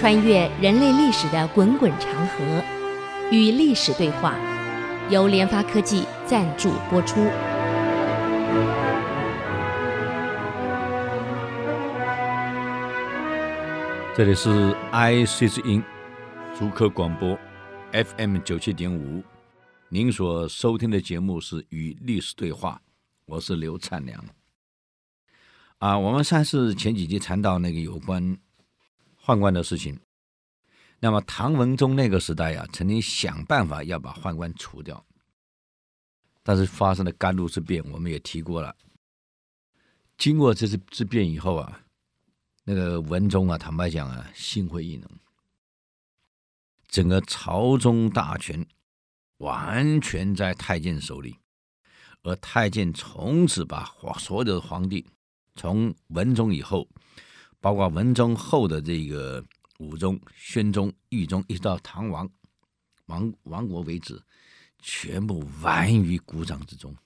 穿越人类历史的滚滚长河，与历史对话，由联发科技赞助播出。这里是 IC 之音竹科广播 FM 九七点五，您所收听的节目是《与历史对话》，我是刘灿良。啊，我们上次前几集谈到那个有关。宦官的事情，那么唐文宗那个时代啊，曾经想办法要把宦官除掉，但是发生了甘露之变，我们也提过了。经过这次之变以后啊，那个文宗啊，坦白讲啊，心灰意冷，整个朝中大权完全在太监手里，而太监从此把所有的皇帝，从文宗以后。包括文宗后的这个武宗、宣宗、裕宗，一直到唐王亡亡国为止，全部玩于股掌之中。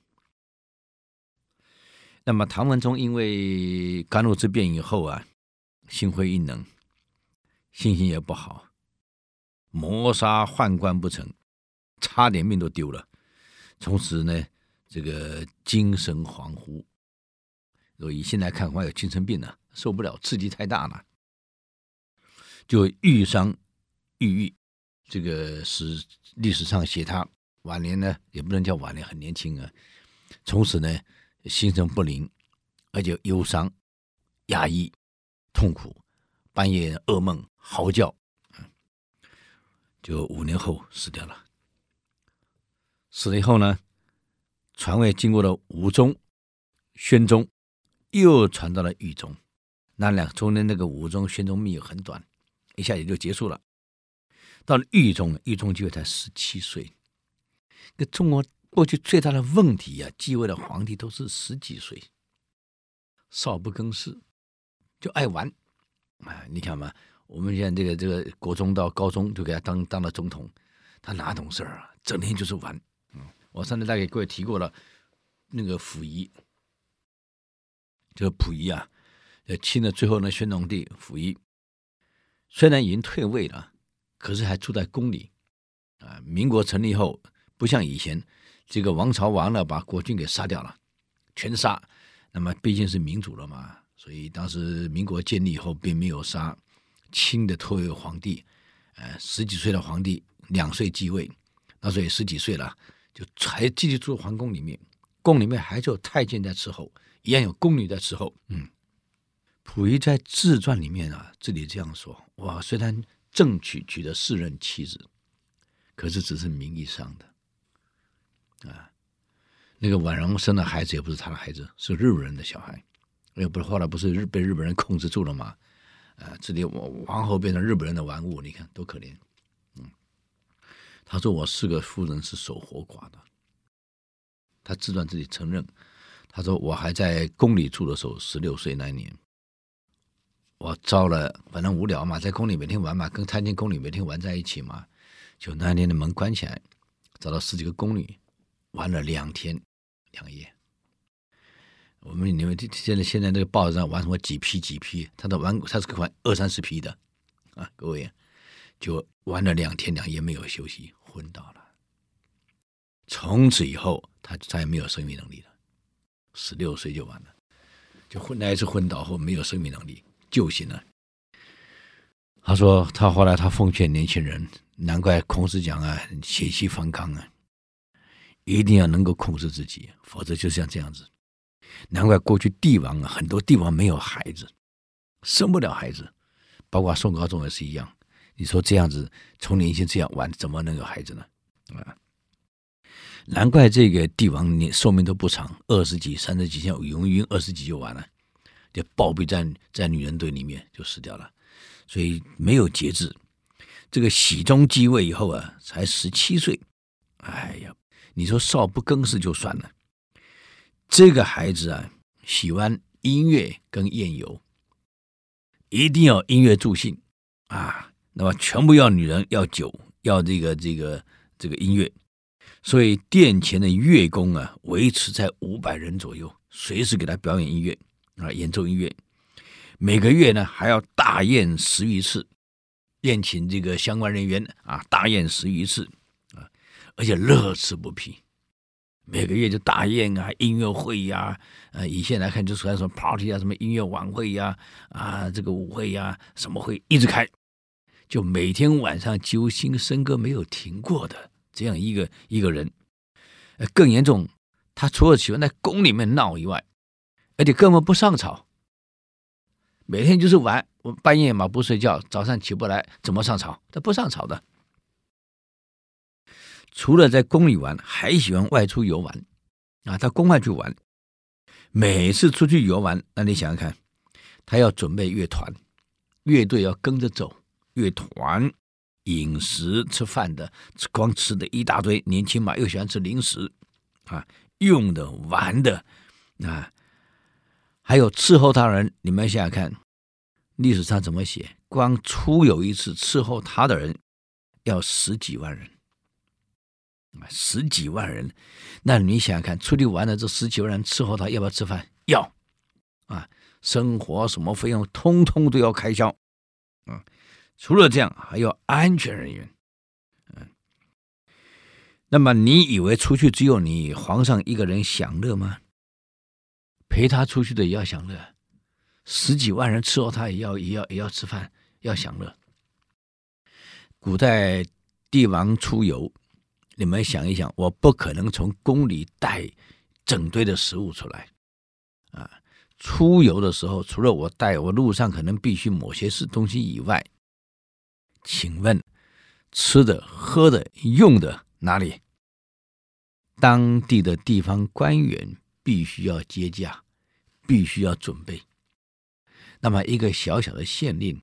那么唐文宗因为甘露之变以后啊，心灰意冷，心情也不好，谋杀宦官不成，差点命都丢了。从此呢，这个精神恍惚。所以现在看，还有精神病呢，受不了刺激太大了，就郁伤郁郁。这个是历史上写他晚年呢，也不能叫晚年，很年轻啊。从此呢，心神不宁，而且忧伤、压抑、痛苦，半夜噩梦、嚎叫，就五年后死掉了。死了以后呢，传位经过了武宗、宣宗。又传到了懿宗，那两中间那个武宗、宣宗命很短，一下也就结束了。到了懿宗，懿宗继位才十七岁。那中国过去最大的问题呀、啊，继位的皇帝都是十几岁，少不更事，就爱玩。啊，你看嘛，我们现在这个这个国中到高中就给他当当了总统，他哪懂事儿啊？整天就是玩。嗯，我上次大概给各位提过了，那个溥仪。这个溥仪啊，呃，亲了最后呢宣统帝溥仪，虽然已经退位了，可是还住在宫里。啊，民国成立后，不像以前，这个王朝完了把国君给杀掉了，全杀。那么毕竟是民主了嘛，所以当时民国建立以后，并没有杀清的退位皇帝。呃，十几岁的皇帝两岁继位，那时候也十几岁了，就还继续住皇宫里面，宫里面还是有太监在伺候。一样有宫女在伺候。嗯，溥仪在自传里面啊，这里这样说：哇，虽然正娶娶了四任妻子，可是只是名义上的。啊，那个婉容生的孩子也不是他的孩子，是日本人的小孩。又不是后来不是日被日本人控制住了吗？啊，这里我皇后变成日本人的玩物，你看多可怜。嗯，他说我四个夫人是守活寡的。他自传自己承认。他说：“我还在宫里住的时候，十六岁那年，我招了，反正无聊嘛，在宫里每天玩嘛，跟太监宫里每天玩在一起嘛。就那天的门关起来，找到十几个宫女，玩了两天两夜。我们你们现在现在那个报纸上玩什么几批几批？他都玩，他是玩二三十批的啊，各位，就玩了两天两夜没有休息，昏倒了。从此以后，他再也没有生育能力了。”十六岁就完了，就昏那一次昏倒后没有生育能力，救醒了。他说他后来他奉劝年轻人，难怪孔子讲啊，血气方刚啊，一定要能够控制自己，否则就像这样子。难怪过去帝王啊，很多帝王没有孩子，生不了孩子，包括宋高宗也是一样。你说这样子从年轻这样玩，怎么能有孩子呢？啊？难怪这个帝王年寿命都不长，二十几、三十几，像永云二十几就完了，就暴毙在在女人堆里面就死掉了，所以没有节制。这个熹宗继位以后啊，才十七岁，哎呀，你说少不更事就算了，这个孩子啊，喜欢音乐跟宴游，一定要音乐助兴啊，那么全部要女人，要酒，要这个这个这个音乐。所以殿前的乐工啊，维持在五百人左右，随时给他表演音乐。啊，演奏音乐。每个月呢，还要大宴十余次，宴请这个相关人员啊，大宴十余次啊，而且乐此不疲。每个月就大宴啊，音乐会呀、啊，呃，以现在来看就说什么 party 啊，什么音乐晚会呀、啊，这个舞会呀、什么会一直开，就每天晚上几乎新笙歌没有停过的这样一个一个人。呃，更严重，他除了喜欢在宫里面闹以外，而且根本不上朝，每天就是玩，我半夜嘛不睡觉，早上起不来，怎么上朝？他不上朝的。除了在宫里玩，还喜欢外出游玩，啊，到宫外去玩。每次出去游玩，那你想想看，他要准备乐团，乐队要跟着走，乐团饮食吃饭的，光吃的一大堆。年轻嘛，又喜欢吃零食，啊，用的玩的，啊，还有伺候他人。你们想想看，历史上怎么写？光出游一次伺候他的人，要十几万人。十几万人，那你想想看，出去玩的这十几万人伺候他，要不要吃饭？要，啊，生活什么费用，通通都要开销，啊，除了这样，还要安全人员，嗯，那么你以为出去只有你皇上一个人享乐吗？陪他出去的也要享乐，十几万人伺候他也要也要也要吃饭，要享乐。古代帝王出游。你们想一想，我不可能从宫里带整堆的食物出来，啊，出游的时候，除了我带，我路上可能必须某些是东西以外，请问，吃的、喝的、用的哪里？当地的地方官员必须要接驾，必须要准备。那么，一个小小的县令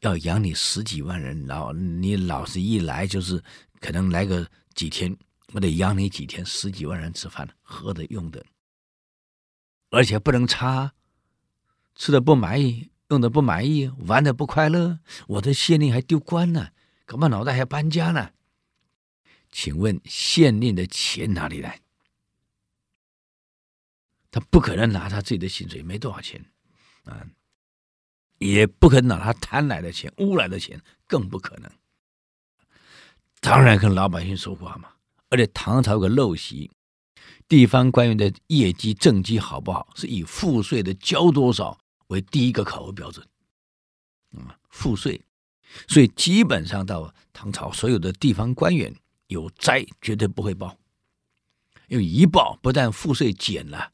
要养你十几万人，老你老是一来就是可能来个。几天，我得养你几天，十几万人吃饭、喝的、用的，而且不能差，吃的不满意，用的不满意，玩的不快乐，我的县令还丢官呢，搞不好脑袋还搬家呢。请问县令的钱哪里来？不可能拿他自己的薪水，没多少钱啊，也不可能拿他贪来的钱、污来的钱，更不可能。当然跟老百姓说话嘛，而且唐朝有个陋习，地方官员的业绩政绩好不好，是以赋税的交多少为第一个考核标准。啊，赋税，所以基本上到唐朝，所有的地方官员有灾绝对不会报，因为一报不但赋税减了，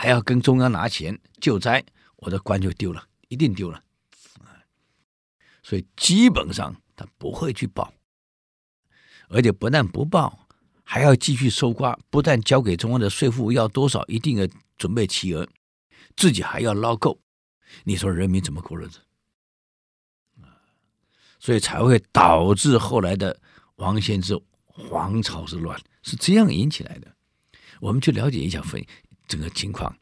还要跟中央拿钱救灾，我的官就丢了，一定丢了。所以基本上他不会去报。而且不但不报，还要继续搜刮。不但交给中央的税赋要多少，一定要准备齐额，自己还要捞够。你说人民怎么过日子？所以才会导致后来的王献之黄巢之乱，是这样引起来的。我们去了解一下分整个情况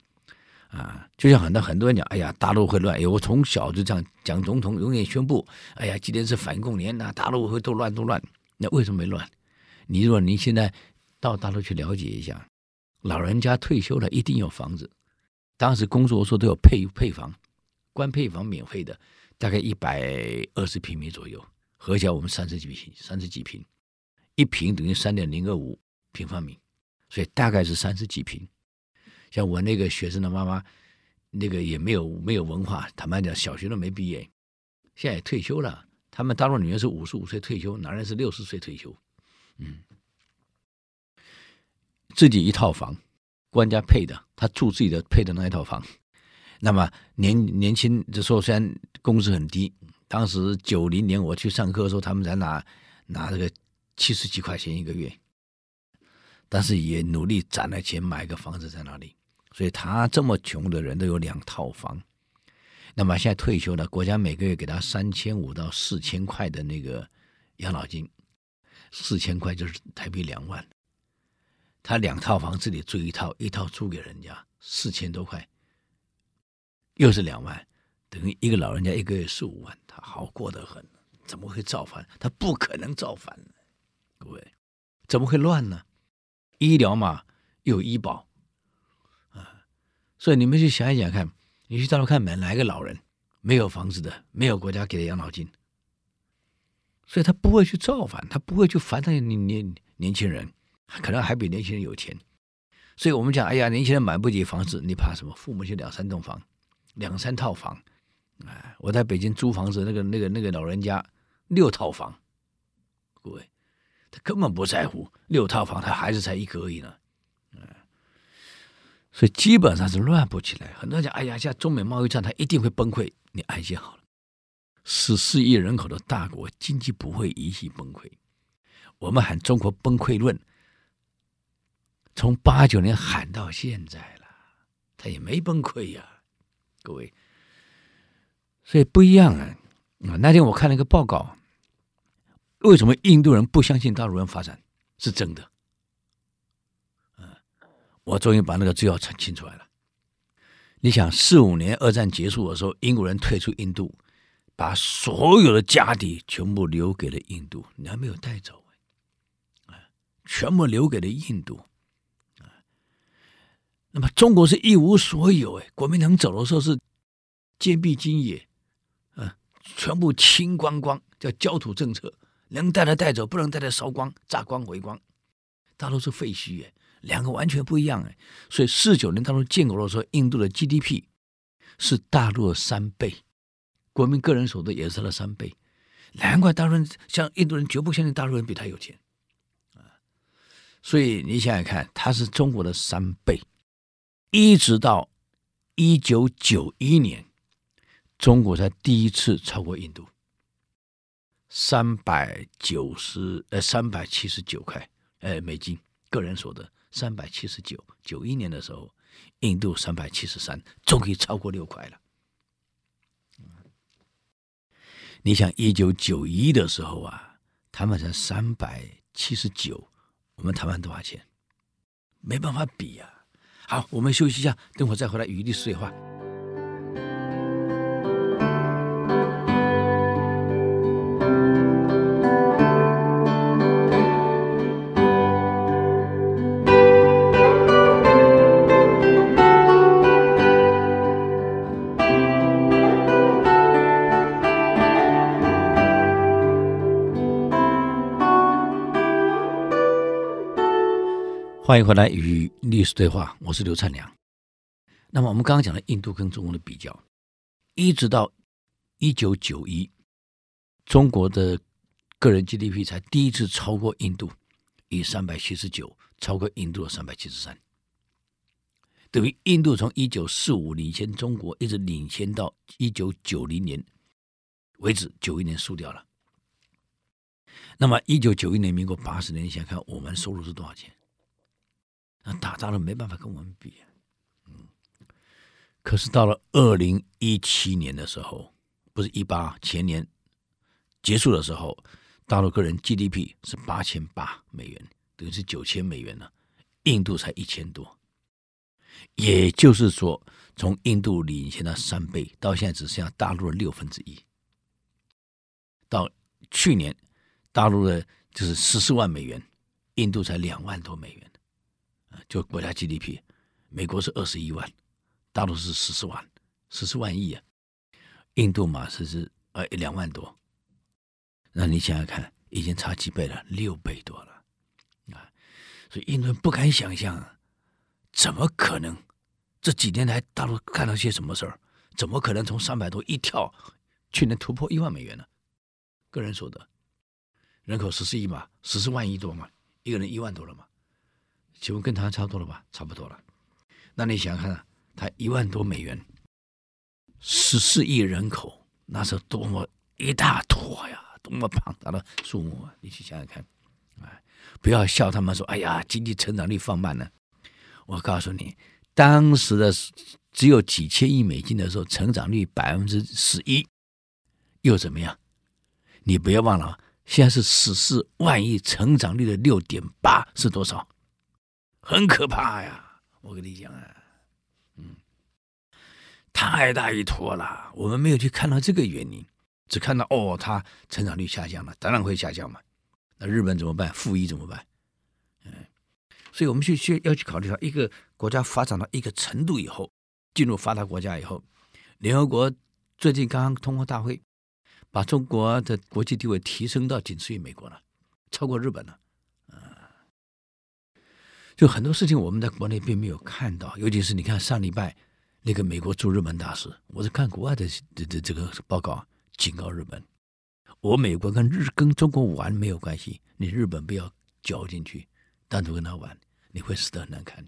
啊，就像很多很多人讲，哎呀，大陆会乱。哎，我从小就这样讲，总统永远宣布，哎呀，今天是反共年呐，大陆会都乱都乱。那为什么没乱？你如果你现在到大陆去了解一下，老人家退休了一定有房子。当时工作的时候都有配配房，官配房免费的，大概一百二十平米左右，合起来我们三十几平，三十几平，一平等于三点零二五平方米，所以大概是三十几平。像我那个学生的妈妈，那个也没有没有文化，坦白讲，小学都没毕业，现在也退休了。他们大陆女人是五十五岁退休，男人是六十岁退休，嗯，自己一套房，官家配的，他住自己的配的那一套房。那么年年轻的时候虽然工资很低，当时九零年我去上课的时候，他们才拿拿这个七十几块钱一个月，但是也努力攒了钱买个房子在那里，所以他这么穷的人都有两套房。那么现在退休了，国家每个月给他三千五到四千块的那个养老金，四千块就是台币两万。他两套房自己租一套，一套租给人家四千多块，又是两万，等于一个老人家一个月四五万，他好过得很，怎么会造反？他不可能造反，各位，怎么会乱呢？医疗嘛，又有医保，所以你们去想一想看。你去大陆看，哪一个老人没有房子的，没有国家给的养老金？所以他不会去造反，他不会去烦那些年年年轻人，可能还比年轻人有钱。所以我们讲，哎呀，年轻人买不起房子，你怕什么？父母亲两三栋房，两三套房。哎，我在北京租房子，那个那个那个老人家六套房，各位，他根本不在乎六套房，他孩子才一个而已呢。所以基本上是乱不起来。很多人讲，哎呀，像中美贸易战，它一定会崩溃。你安心好了，十四亿人口的大国，经济不会一夕崩溃。我们喊中国崩溃论。从八九年喊到现在了，他也没崩溃呀，各位。所以不一样啊！啊，那天我看了一个报告，为什么印度人不相信大陆人发展是真的？我终于把那个罪要澄清出来了。你想，四五年二战结束的时候，英国人退出印度，把所有的家底全部留给了印度，你还没有带走，啊，全部留给了印度。那么中国是一无所有哎，国民党走的时候是坚壁清野，啊，全部清光光，叫焦土政策，能带的带走，不能带的烧光、炸光、毁光，大陆是废墟哎，两个完全不一样哎。所以四九年大陆建国的时候，印度的 GDP 是大陆的三倍，国民个人所得也是他的三倍，难怪大陆人像印度人绝不相信大陆人比他有钱啊。所以你想想看，他是中国的三倍。一直到一九九一年，中国才第一次超过印度，三百九十呃三百七十九块呃美金个人所得三百七十九，九一年的时候，印度三百七十三，终于超过六块了。你想一九九一的时候啊，他们才三百七十九，我们台湾多少钱？没办法比呀、啊。好，我们休息一下，等会再回来与历史对话。欢迎回来与历史对话，我是刘灿良。那么我们刚刚讲了印度跟中国的比较，一直到一九九一，中国的个人 GDP 才第一次超过印度，以三百七十九超过印度的三百七十三，等于印度从一九四五领先中国，一直领先到一九九零年为止，九一年输掉了。那么一九九一年，民国八十年，你想看我们收入是多少钱？那打仗了没办法跟我们比，嗯，可是到了二零一七年的时候，不是一八前年结束的时候，大陆个人 GDP 是八千八美元，等于是九千美元了，印度才一千多，也就是说，从印度领先了三倍，到现在只剩下大陆的六分之一。到去年，大陆的就是十四万美元，印度才两万多美元。就国家 GDP，美国是二十一万，大陆是十四万，十四万亿啊，印度嘛是是呃两万多，那你想想看，已经差几倍了，六倍多了啊！所以印度人不敢想象，怎么可能？这几年来大陆干了些什么事儿？怎么可能从三百多一跳，去年突破一万美元呢？个人所得，人口十四亿嘛，十四万亿多嘛，一个人一万多了嘛。请问跟他差不多了吧？差不多了。那你想想看，他一万多美元，十四亿人口，那是多么一大坨呀，多么庞大的数目啊！你去想想看，哎，不要笑他们说，哎呀，经济成长率放慢了。我告诉你，当时的只有几千亿美金的时候，成长率百分之十一，又怎么样？你不要忘了，现在是十四万亿，成长率的六点八是多少？很可怕呀！我跟你讲啊，嗯，太大一坨了。我们没有去看到这个原因，只看到哦，它成长率下降了，当然会下降嘛。那日本怎么办？负一怎么办？嗯，所以我们去去要去考虑到一个国家发展到一个程度以后，进入发达国家以后，联合国最近刚刚通过大会，把中国的国际地位提升到仅次于美国了，超过日本了。就很多事情我们在国内并没有看到，尤其是你看上礼拜那个美国驻日本大使，我是看国外的的的这个报告，警告日本，我美国跟日跟中国玩没有关系，你日本不要搅进去，单独跟他玩，你会死得很难看。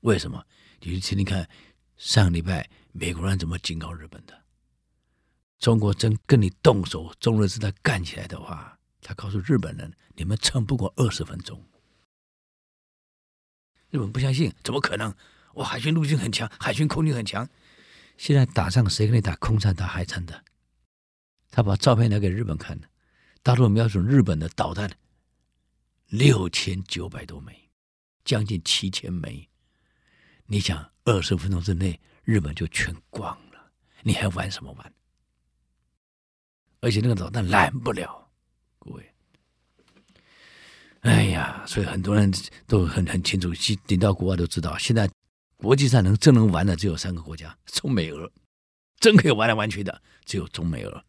为什么？你去听听看，上礼拜美国人怎么警告日本的？中国真跟你动手，中日之战干起来的话，他告诉日本人，你们撑不过二十分钟。日本不相信，怎么可能？我海军陆军很强，海军空军很强。现在打仗谁跟你打空战打海战的？他把照片拿给日本看的，大陆瞄准日本的导弹六千九百多枚，将近七千枚。你想二十分钟之内日本就全光了，你还玩什么玩？而且那个导弹拦不了，各位。哎呀，所以很多人都很很清楚，你到国外都知道，现在国际上能真能玩的只有三个国家：中美俄，真可以玩来玩去的只有中美俄，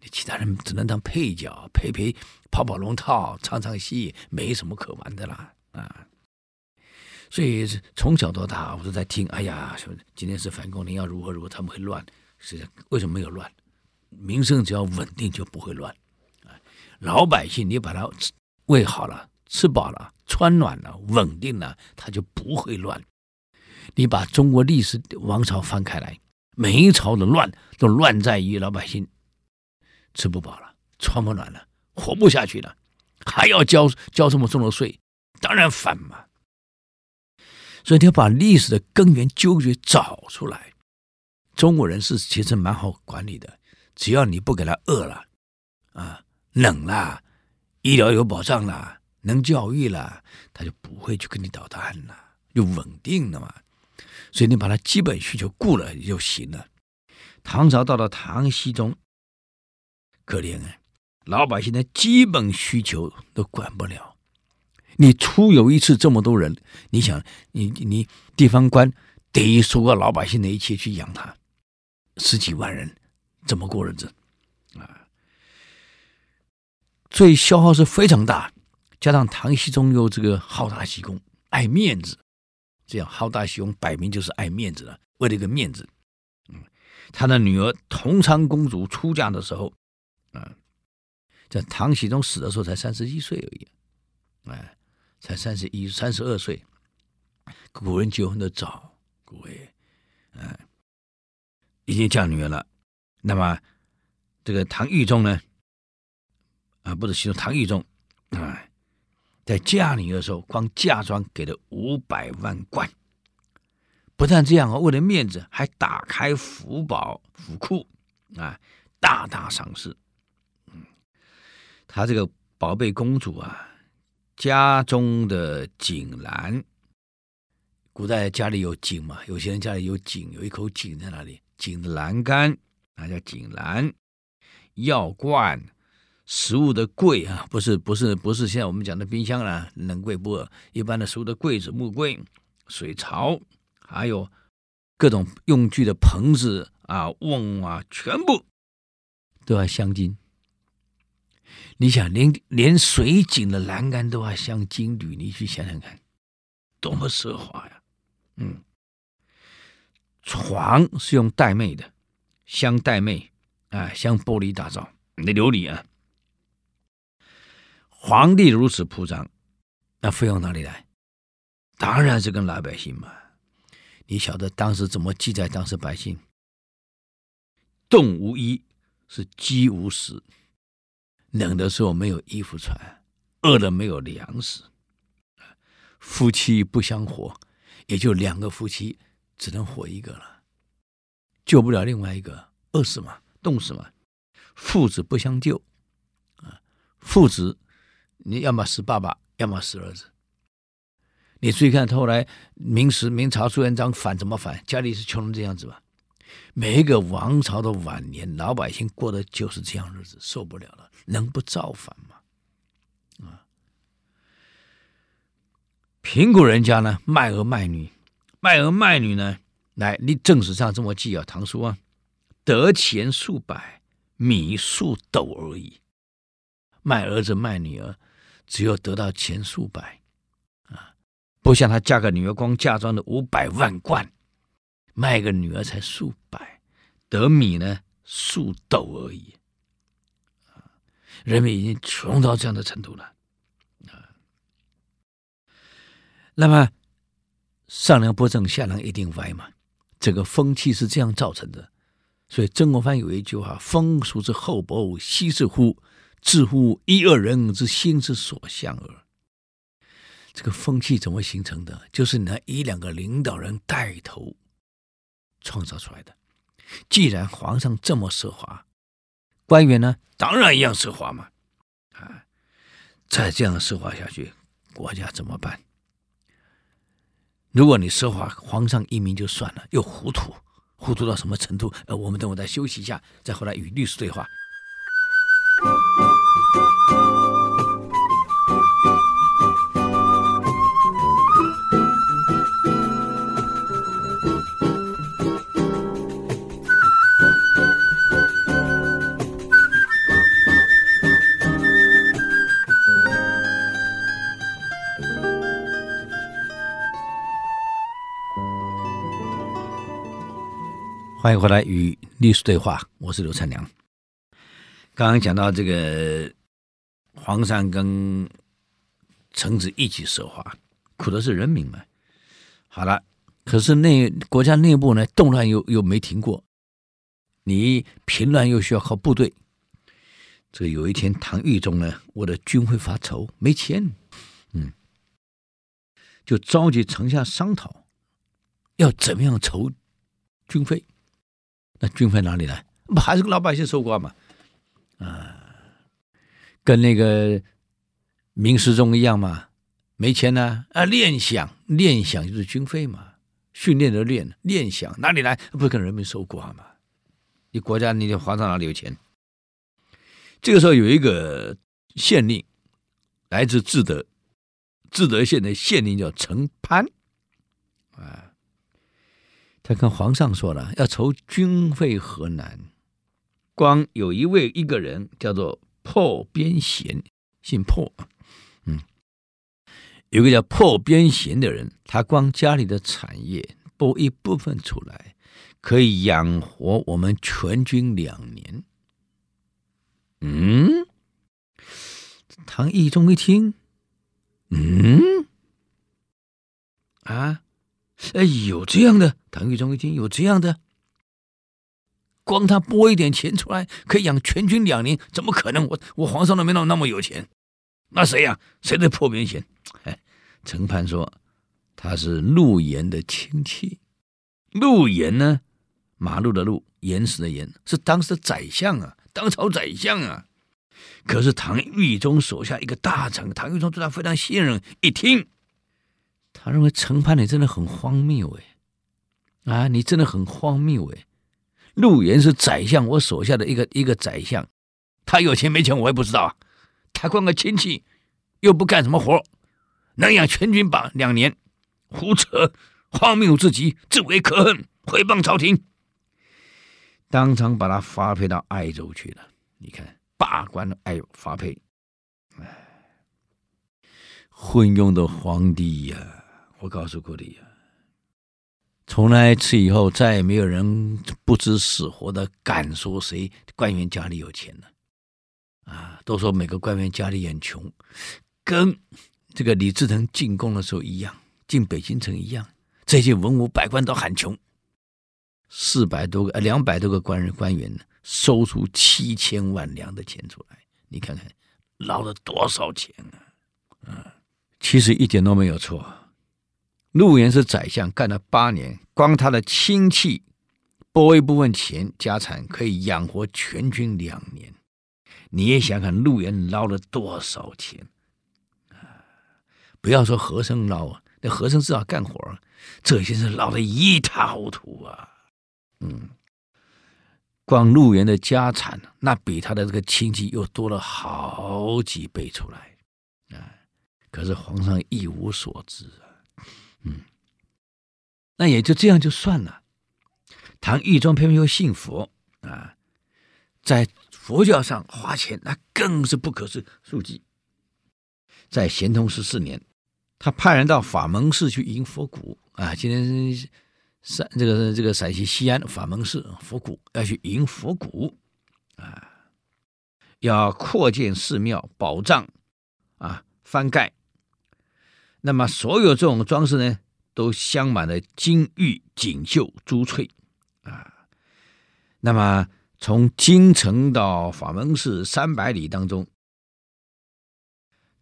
你其他人只能当配角，陪陪跑跑龙套，唱唱戏，没什么可玩的啦啊！所以从小到大我都在听，哎呀，今天是反攻，你要如何如何，他们会乱，是为什么没有乱？民生只要稳定就不会乱啊！老百姓你把他。喂好了，吃饱了，穿暖了，稳定了，他就不会乱。你把中国历史王朝翻开来，每一朝的乱都乱在于老百姓吃不饱了，穿不暖了，活不下去了，还要交交这么重的税，当然反嘛。所以你要把历史的根源纠结找出来。中国人是其实蛮好管理的，只要你不给他饿了，啊，冷了。医疗有保障了，能教育了，他就不会去跟你捣蛋了，就稳定了嘛。所以你把他基本需求顾了就行了。唐朝到了唐僖宗，可怜啊，老百姓的基本需求都管不了。你出游一次这么多人，你想，你你地方官得收个老百姓的一切去养他，十几万人怎么过日子啊？所以消耗是非常大，加上唐僖宗又这个好大喜功，爱面子，这样好大喜功摆明就是爱面子了，为了一个面子。嗯，他的女儿同昌公主出嫁的时候，啊，在唐僖宗死的时候才三十一岁而已，哎，才三十一、三十二岁。古人结婚的早，各位，哎，已经嫁女儿了。那么这个唐懿宗呢？啊，不是，其中唐懿宗，啊，在嫁女的时候，光嫁妆给了五百万贯。不但这样啊，为了面子，还打开府宝府库，啊，大大赏识。嗯，他这个宝贝公主啊，家中的井栏，古代家里有井嘛，有些人家里有井，有一口井在那里，井的栏杆，那叫井栏，药罐。食物的柜啊，不是不是不是现在我们讲的冰箱啊，冷柜不，一般的食物的柜子、木柜、水槽，还有各种用具的盆子啊、瓮啊，全部都要镶金。你想，连连水井的栏杆都要镶金缕，你去想想看，多么奢华呀！嗯，床是用玳瑁的，镶玳瑁啊，镶玻璃打造，那琉璃啊。皇帝如此铺张，那费用哪里来？当然是跟老百姓嘛。你晓得当时怎么记载？当时百姓冻无衣，是饥无食。冷的时候没有衣服穿，饿的没有粮食。夫妻不相活，也就两个夫妻只能活一个了，救不了另外一个，饿死嘛，冻死嘛。父子不相救，啊，父子。你要么死爸爸，要么死儿子。你注意看，后来明时明朝朱元璋反怎么反？家里是穷成这样子吧？每一个王朝的晚年，老百姓过的就是这样日子，受不了了，能不造反吗？啊！贫苦人家呢，卖儿卖女，卖儿卖女呢，来，你正史上这么记啊，唐书啊，得钱数百，米数斗而已。卖儿子卖女儿，只有得到钱数百，啊，不像他嫁个女儿，光嫁妆的五百万贯，卖个女儿才数百，得米呢数斗而已，啊，人们已经穷到这样的程度了，啊，那么上梁不正下梁一定歪嘛，这个风气是这样造成的，所以曾国藩有一句话：“风俗之厚薄，悉是乎。”自乎一二人之心之所向耳。这个风气怎么形成的？就是你那一两个领导人带头创造出来的。既然皇上这么奢华，官员呢，当然一样奢华嘛。啊，再这样奢华下去，国家怎么办？如果你奢华，皇上英明就算了，又糊涂，糊涂到什么程度？呃，我们等会再休息一下，再回来与律师对话。欢迎回来与律师对话，我是刘灿良。刚刚讲到这个皇上跟臣子一起奢华，苦的是人民嘛。好了，可是内国家内部呢，动乱又又没停过，你平乱又需要靠部队。这个有一天，唐懿宗呢，为了军费发愁，没钱，嗯，就召集臣下商讨，要怎么样筹军费？那军费哪里来？不 还是个老百姓收刮嘛？啊，跟那个明世宗一样嘛，没钱呢啊，练饷，练饷就是军费嘛，训练的练，练饷哪里来？不是跟人民收刮嘛？你国家，你的皇上哪里有钱？这个时候有一个县令，来自志德，志德县的县令叫陈潘，啊，他跟皇上说了，要筹军费何难？光有一位一个人叫做破边贤，姓破，嗯，有个叫破边贤的人，他光家里的产业拨一部分出来，可以养活我们全军两年。嗯，唐懿宗一听，嗯，啊，哎，有这样的？唐懿宗一听有这样的。光他拨一点钱出来，可以养全军两年，怎么可能？我我皇上都没那么那么有钱，那谁呀、谁的破边闲？哎，陈蕃说他是陆延的亲戚。陆延呢，马路的路，岩石的岩，是当时的宰相啊，当朝宰相啊。可是唐懿宗手下一个大臣，唐懿宗对他非常信任。一听，他认为陈蕃你真的很荒谬哎，啊，你真的很荒谬哎。陆延是宰相，我手下的一个一个宰相，他有钱没钱我也不知道啊。他光个亲戚，又不干什么活，能养全军把两年，胡扯，荒谬至极，自为可恨，毁谤朝廷，当场把他发配到爱州去了。你看，罢官的爱发配，哎，昏庸的皇帝呀、我告诉过你呀。从那次以后，再也没有人不知死活的敢说谁官员家里有钱了，啊，都说每个官员家里很穷，跟这个李自成进宫的时候一样，进北京城一样，这些文武百官都喊穷，四百多个呃两百多个官人官员呢收出七千万两的钱出来，你看看捞了多少钱啊！啊，其实一点都没有错。陆延是宰相，干了八年，光他的亲戚拨一部分钱家产，可以养活全军两年。你也想想，陆延捞了多少钱啊？不要说和珅捞啊，那和珅至少干活，这些是捞得一塌糊涂啊！嗯，光陆延的家产，那比他的这个亲戚又多了好几倍出来啊！可是皇上一无所知啊。嗯，那也就这样就算了。唐懿宗偏偏又信佛啊，在佛教上花钱那更是不可数计。在咸通十四年，他派人到法门寺去迎佛骨啊。今天陕这个这个陕西西安法门寺佛骨要去迎佛骨啊，要扩建寺庙宝藏啊，翻盖。那么所有这种装饰呢，都镶满了金玉锦绣珠翠啊。那么从京城到法门寺三百里当中，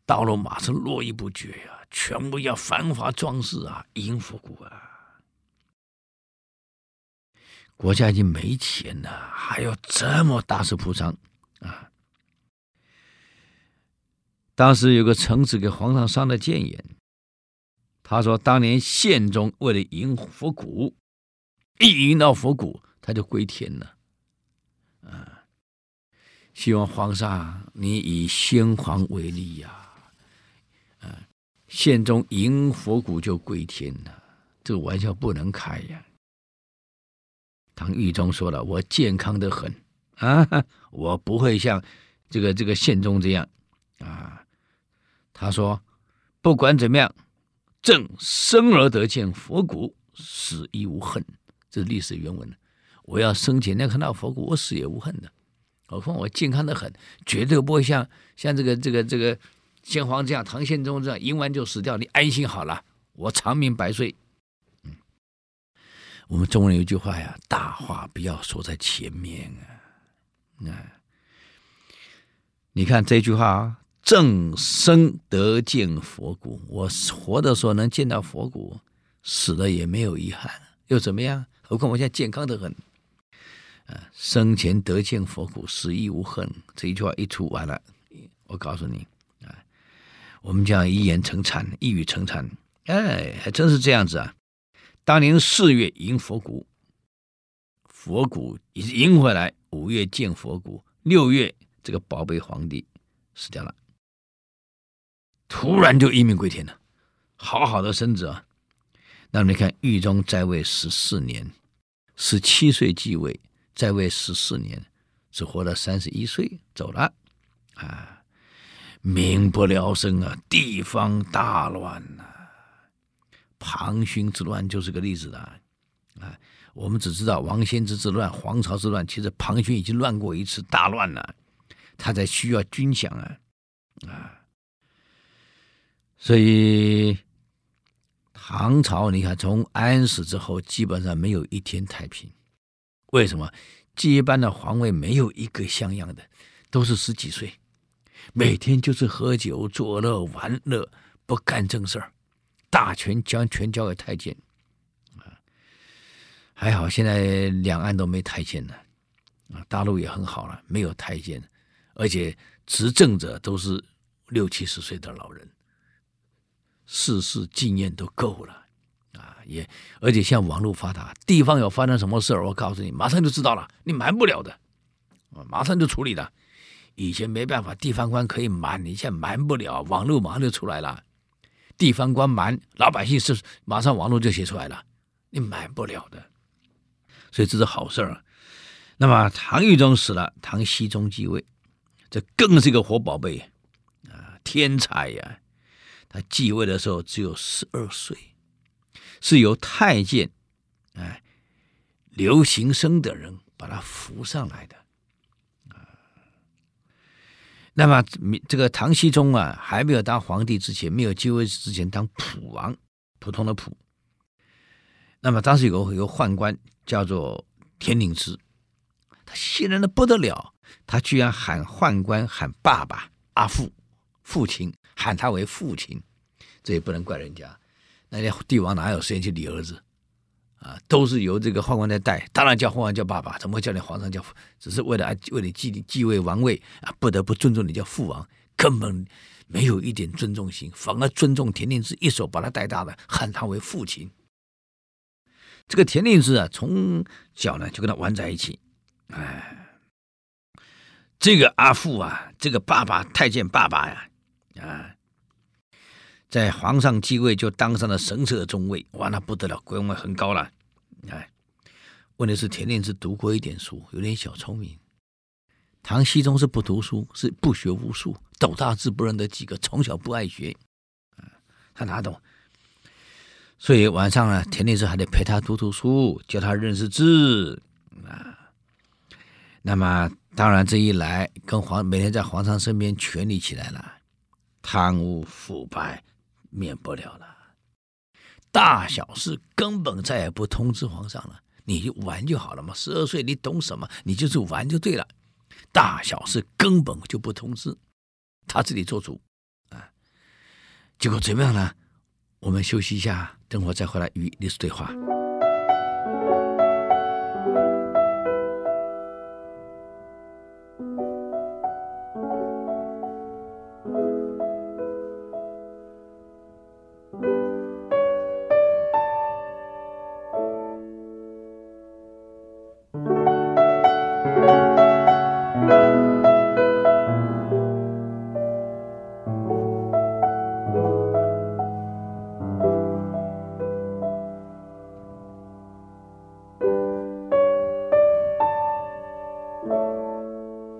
道路马上络绎不绝呀、啊，全部要繁华装饰啊，迎佛骨啊。国家已经没钱了，还要这么大肆铺张啊！当时有个臣子给皇上上了谏言。他说：“当年宪宗为了迎佛骨，一迎到佛骨，他就归天了。啊，希望皇上你以先皇为例呀！啊，宪宗迎佛骨就归天了，这个玩笑不能开呀。”唐懿宗说了：“我健康的很啊，我不会像这个这个宪宗这样啊。”他说：“不管怎么样。”朕生而得见佛骨，死亦无恨。这是历史原文。我要生前能看到佛骨，我死也无恨的。何况我健康的很，绝对不会像像这个这个这个先皇这样，唐宪宗这样，赢完就死掉。你安心好了，我长命百岁。嗯，我们中国人有句话呀，大话不要说在前面啊。那你看这句话啊。正生得见佛骨，我活的时候能见到佛骨，死了也没有遗憾，又怎么样？何况我现在健康的很，啊，生前得见佛骨，死亦无恨。这一句话一出完了，我告诉你啊，我们讲一言成谶，一语成谶，哎，还真是这样子啊！当年四月迎佛骨，佛骨迎回来，五月见佛骨，六月这个宝贝皇帝死掉了。突然就一命归天了，好好的身子啊！那你看，懿宗在位十四年，十七岁继位，在位十四年，只活了三十一岁走了，啊，民不聊生啊，地方大乱呐、庞勋之乱就是个例子的，啊，我们只知道王仙芝之乱、黄巢之乱，其实庞勋已经乱过一次大乱了，他才需要军饷啊，啊。所以，唐朝你看，从安史之后，基本上没有一天太平。为什么？接班的皇位没有一个像样的，都是十几岁，每天就是喝酒作乐玩乐，不干正事儿，大权将全交给太监。啊，还好现在两岸都没太监了，啊，大陆也很好了，没有太监，而且执政者都是六七十岁的老人。世事经验都够了，啊，也而且像网络发达，地方有发生什么事儿，我告诉你，马上就知道了，你瞒不了的，啊，马上就处理的。以前没办法，地方官可以瞒，你现在瞒不了，网络马上就出来了。地方官瞒，老百姓是马上网络就写出来了，你瞒不了的。所以这是好事儿。那么唐懿宗死了，唐僖宗继位，这更是一个活宝贝啊，天才呀！他继位的时候只有十二岁，是由太监，哎，刘行生等人把他扶上来的，那么，这个唐僖宗啊，还没有当皇帝之前，没有继位之前，当普王，普通的普。那么当时有个有个宦官叫做田令孜，他信任的不得了，他居然喊宦官喊爸爸阿父。父亲喊他为父亲，这也不能怪人家。那些帝王哪有时间去理儿子啊？都是由这个宦官在带，当然叫宦官叫爸爸，怎么会叫你皇上叫父？只是为了为你继继位王位啊，不得不尊重你叫父王，根本没有一点尊重心，反而尊重田令孜，一手把他带大的，喊他为父亲。这个田令孜啊，从小呢就跟他玩在一起，哎，这个阿父啊，这个爸爸太监爸爸呀。啊在皇上继位就当上了神策中尉，哇，那不得了，官位很高了。哎，问题是田令孜读过一点书，有点小聪明。唐僖宗是不读书，是不学无术，斗大字不认得几个，从小不爱学，他哪懂？所以晚上呢，田令时还得陪他读读书，教他认识字啊。那么当然这一来，跟皇每天在皇上身边权力起来了，贪污腐败免不了了。大小事根本再也不通知皇上了，你就玩就好了嘛。十二岁你懂什么？你就是玩就对了。大小事根本就不通知，他自己做主啊。结果怎么样呢？我们休息一下，等会再回来与历史对话。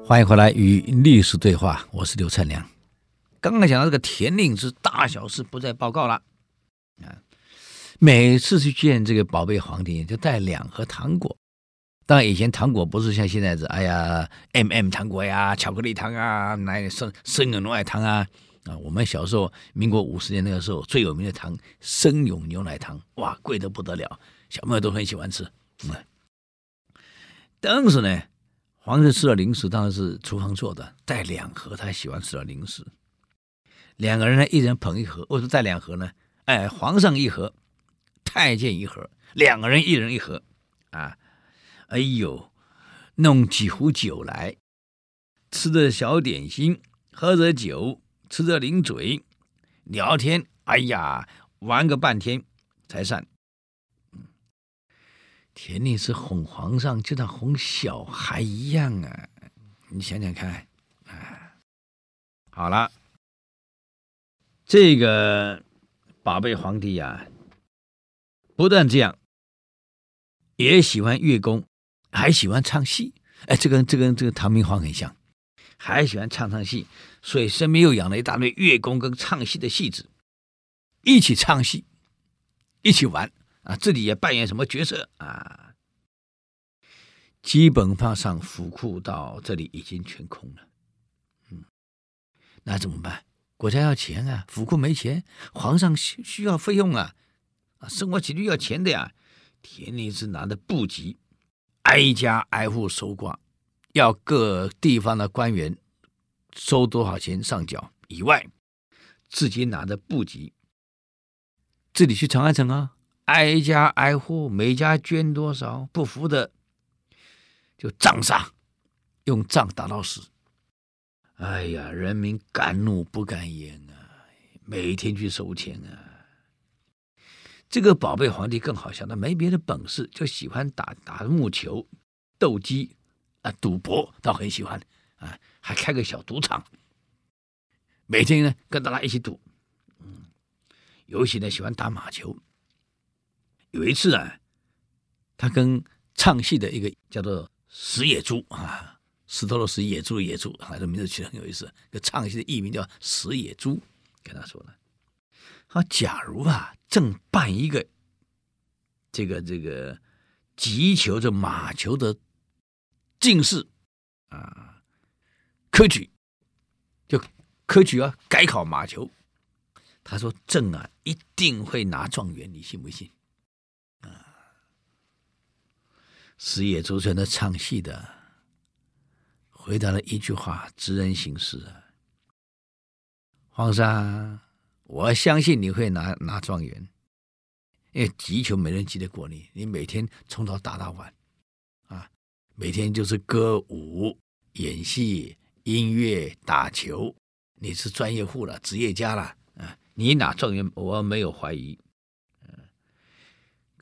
欢迎回来与历史对话，我是刘灿良。刚刚讲到这个田令之大小事不再报告了啊，每次去见这个宝贝皇帝，就带两盒糖果。当然以前糖果不是像现在这，哎呀，M M 糖果呀，巧克力糖啊，奶生生永牛奶糖啊啊。我们小时候，民国五十年那个时候最有名的糖，生永牛奶糖，哇，贵得不得了，小朋友都很喜欢吃。嗯，当时呢。皇上吃了零食，当然是厨房做的，带两盒他喜欢吃的零食。两个人呢，一人捧一盒。为什么带两盒呢？哎，皇上一盒，太监一盒，两个人一人一盒。啊，哎呦，弄几壶酒来，吃着小点心，喝着酒，吃着零嘴，聊天。哎呀，玩个半天才散。田令是哄皇上，就像哄小孩一样啊！你想想看，啊，好了，这个宝贝皇帝呀、不但这样，也喜欢乐工，还喜欢唱戏。哎，这跟这跟这个唐明皇很像，还喜欢唱唱戏，所以身边又养了一大堆乐工跟唱戏的戏子，一起唱戏，一起玩。啊，自己也扮演什么角色啊？基本上府库到这里已经全空了，嗯，那怎么办？国家要钱啊，府库没钱，皇上需需要费用啊，啊，生活起居要钱的呀。田令是拿着布吉，挨家挨户搜刮，要各地方的官员收多少钱上缴以外，自己拿着布吉，自己去长安城啊。挨家挨户，每家捐多少，不服的就杖杀，用杖打到死。哎呀，人民敢怒不敢言啊！每天去收钱啊。这个宝贝皇帝更好笑，他没别的本事，就喜欢打打木球、斗鸡啊，赌博倒很喜欢啊，还开个小赌场，每天呢跟大家一起赌。嗯，尤其呢喜欢打马球。有一次啊，他跟唱戏的一个叫做石野猪啊，石头的石，野猪的野猪，啊，这名字取得很有意思。个唱戏的艺名叫石野猪，跟他说了，他假如啊，正办一个这个这个击球这马球的进士啊，科举就科举啊，改考马球。他说朕啊，一定会拿状元，你信不信？石野猪成的唱戏的，回答了一句话：“知人行事啊，皇上，我相信你会拿拿状元，因为击球没人击得过你，你每天从早打到晚，啊，每天就是歌舞、演戏、音乐、打球，你是专业户了，职业家了，啊，你拿状元，我没有怀疑。”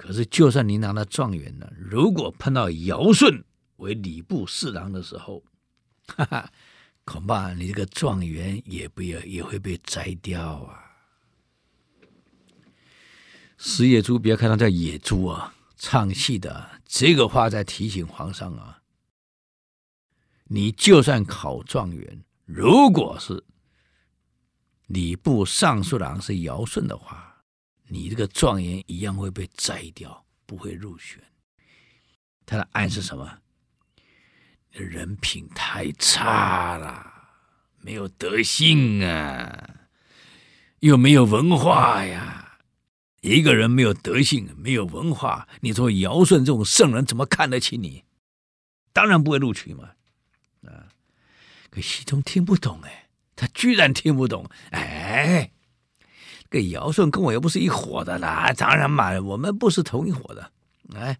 可是，就算你拿了状元了，如果碰到尧舜为礼部侍郎的时候，哈哈，恐怕你这个状元也不要也会被摘掉啊！石野猪，不要看他叫野猪啊，唱戏的这个话在提醒皇上啊，你就算考状元，如果是礼部尚书郎是尧舜的话，你这个状元一样会被摘掉，不会入选。他的暗示什么？人品太差了，没有德性啊，又没有文化呀。一个人没有德性，没有文化，你说尧舜这种圣人怎么看得起你？当然不会录取嘛。啊，可僖宗听不懂哎，他居然听不懂哎。这尧舜跟我又不是一伙的啦，当然嘛，我们不是同一伙的。哎，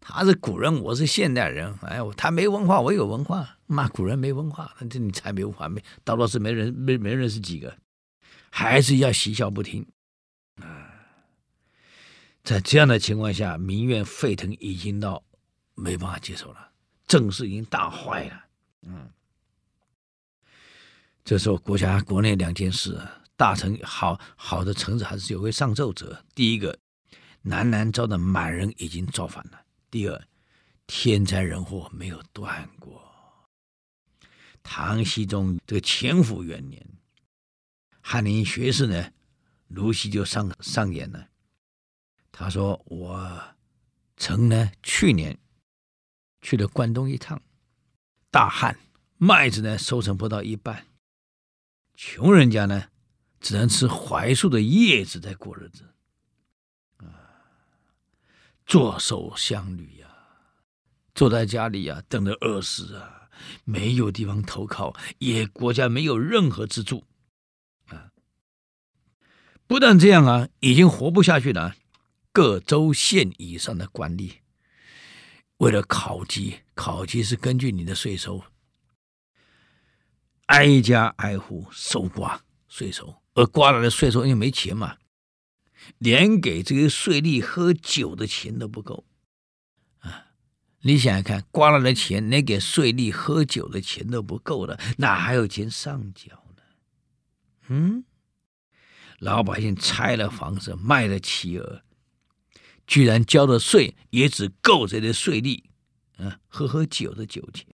他是古人，我是现代人。哎，他没文化，我有文化。骂古人没文化，那这你才没文化，没到老师没人没没认识几个，还是要嬉笑不听。啊，在这样的情况下，民怨沸腾，已经到没办法接受了，政事已经大坏了。嗯，这时候国家国内两件事，大臣好好的臣子还是有位上奏者。第一个，南南朝的满人已经造反了；第二，天灾人祸没有断过。唐僖宗这个乾符元年，翰林学士呢？卢锡就上上言了，他说：“我曾呢去年去了关东一趟，大旱，麦子呢收成不到一半，穷人家呢只能吃槐树的叶子在过日子，啊，坐收乡旅呀，坐在家里呀等着饿死啊，没有地方投靠，也国家没有任何资助。”啊不但这样啊，已经活不下去了。各州县以上的官吏，为了考绩，考绩是根据你的税收，挨家挨户搜刮税收，而刮来的税收因为没钱嘛，连给这个税吏喝酒的钱都不够啊！你想想看，刮来的钱连给税吏喝酒的钱都不够了，哪还有钱上缴呢？嗯？老百姓拆了房子，卖了妻儿，居然交的税也只够这些税吏，啊，喝喝酒的酒钱。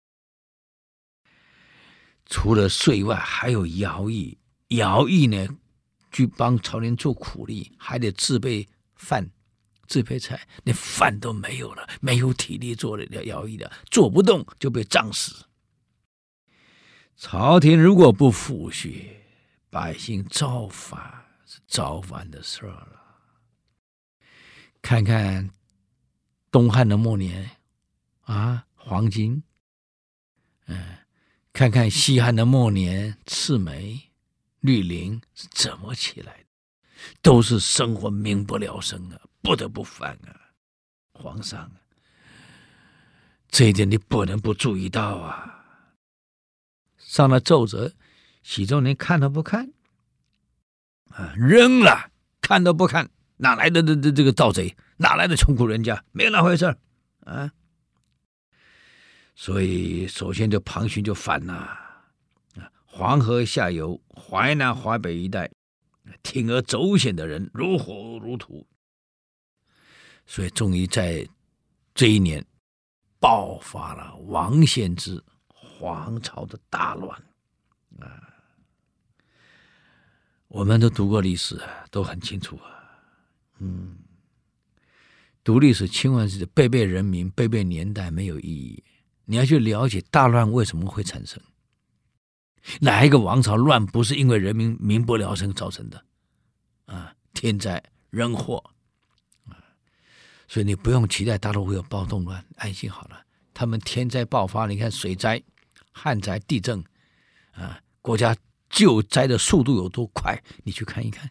除了税外，还有徭役。徭役呢，去帮朝廷做苦力，还得自备饭、自备菜，连饭都没有了，没有体力做了徭役的，做不动就被杖死。朝廷如果不抚恤，百姓造反。是早晚的事儿了。看看东汉的末年啊，黄金，嗯，看看西汉的末年，赤眉、绿林是怎么起来的？都是生活民不聊生啊，不得不反啊。皇上，这一点你不能不注意到啊。上了奏折，僖宗您看都不看？啊，扔了，看都不看，哪来的这这这个盗贼？哪来的穷苦人家？没有那回事啊！所以，首先就庞勋就反了，黄河下游、淮南、淮北一带，铤而走险的人如火如荼，所以终于在这一年爆发了王献之黄巢的大乱啊。我们都读过历史，都很清楚啊。嗯，读历史千万是背背人名、背背年代没有意义。你要去了解大乱为什么会产生，哪一个王朝乱不是因为人民民不聊生造成的？啊，天灾人祸啊，所以你不用期待大陆会有暴动乱，安心好了。他们天灾爆发，你看水灾、旱灾、地震啊，国家。救灾的速度有多快？你去看一看。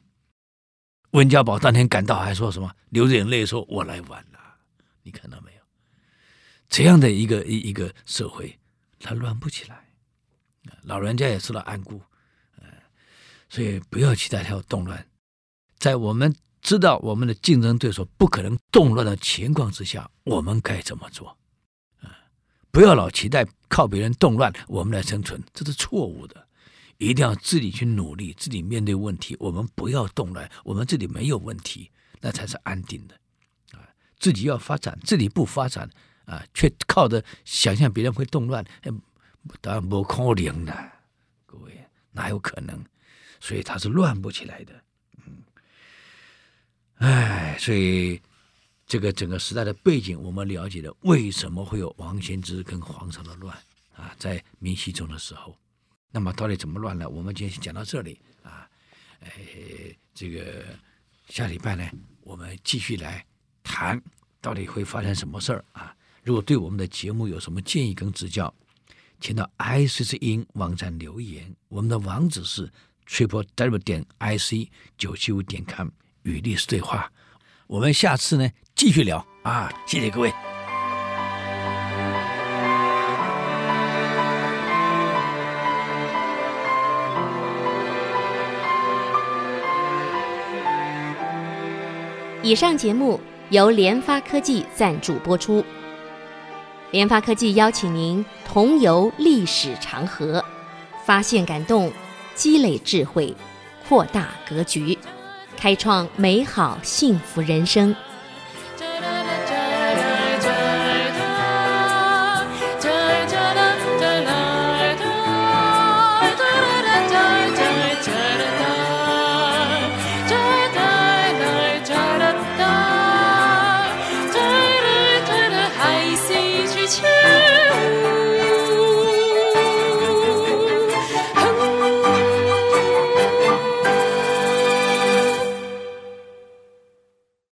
温家宝当天赶到，还说什么？流着眼泪说：“我来晚了。”你看到没有？这样的一个一一个社会，他乱不起来。老人家也知道安固，所以不要期待他要动乱。在我们知道我们的竞争对手不可能动乱的情况之下，我们该怎么做？不要老期待靠别人动乱，我们来生存，这是错误的。一定要自己去努力，自己面对问题。我们不要动乱，我们这里没有问题，那才是安定的。啊，自己要发展，自己不发展啊，却靠着想象别人会动乱，当然不可能的，各位哪有可能？所以它是乱不起来的。嗯，哎，所以这个整个时代的背景，我们了解了为什么会有王仙芝跟黄巢的乱啊，在明熹宗的时候。那么到底怎么乱呢？我们今天讲到这里啊。哎，这个下礼拜呢，我们继续来谈到底会发生什么事儿啊？如果对我们的节目有什么建议跟指教，请到 IC 之音网站留言。我们的网址是 triple w 点 ic 九七五点 com 与历史对话。我们下次呢继续聊啊！谢谢各位。以上节目由联发科技赞助播出。联发科技邀请您同游历史长河，发现感动，积累智慧，扩大格局，开创美好幸福人生。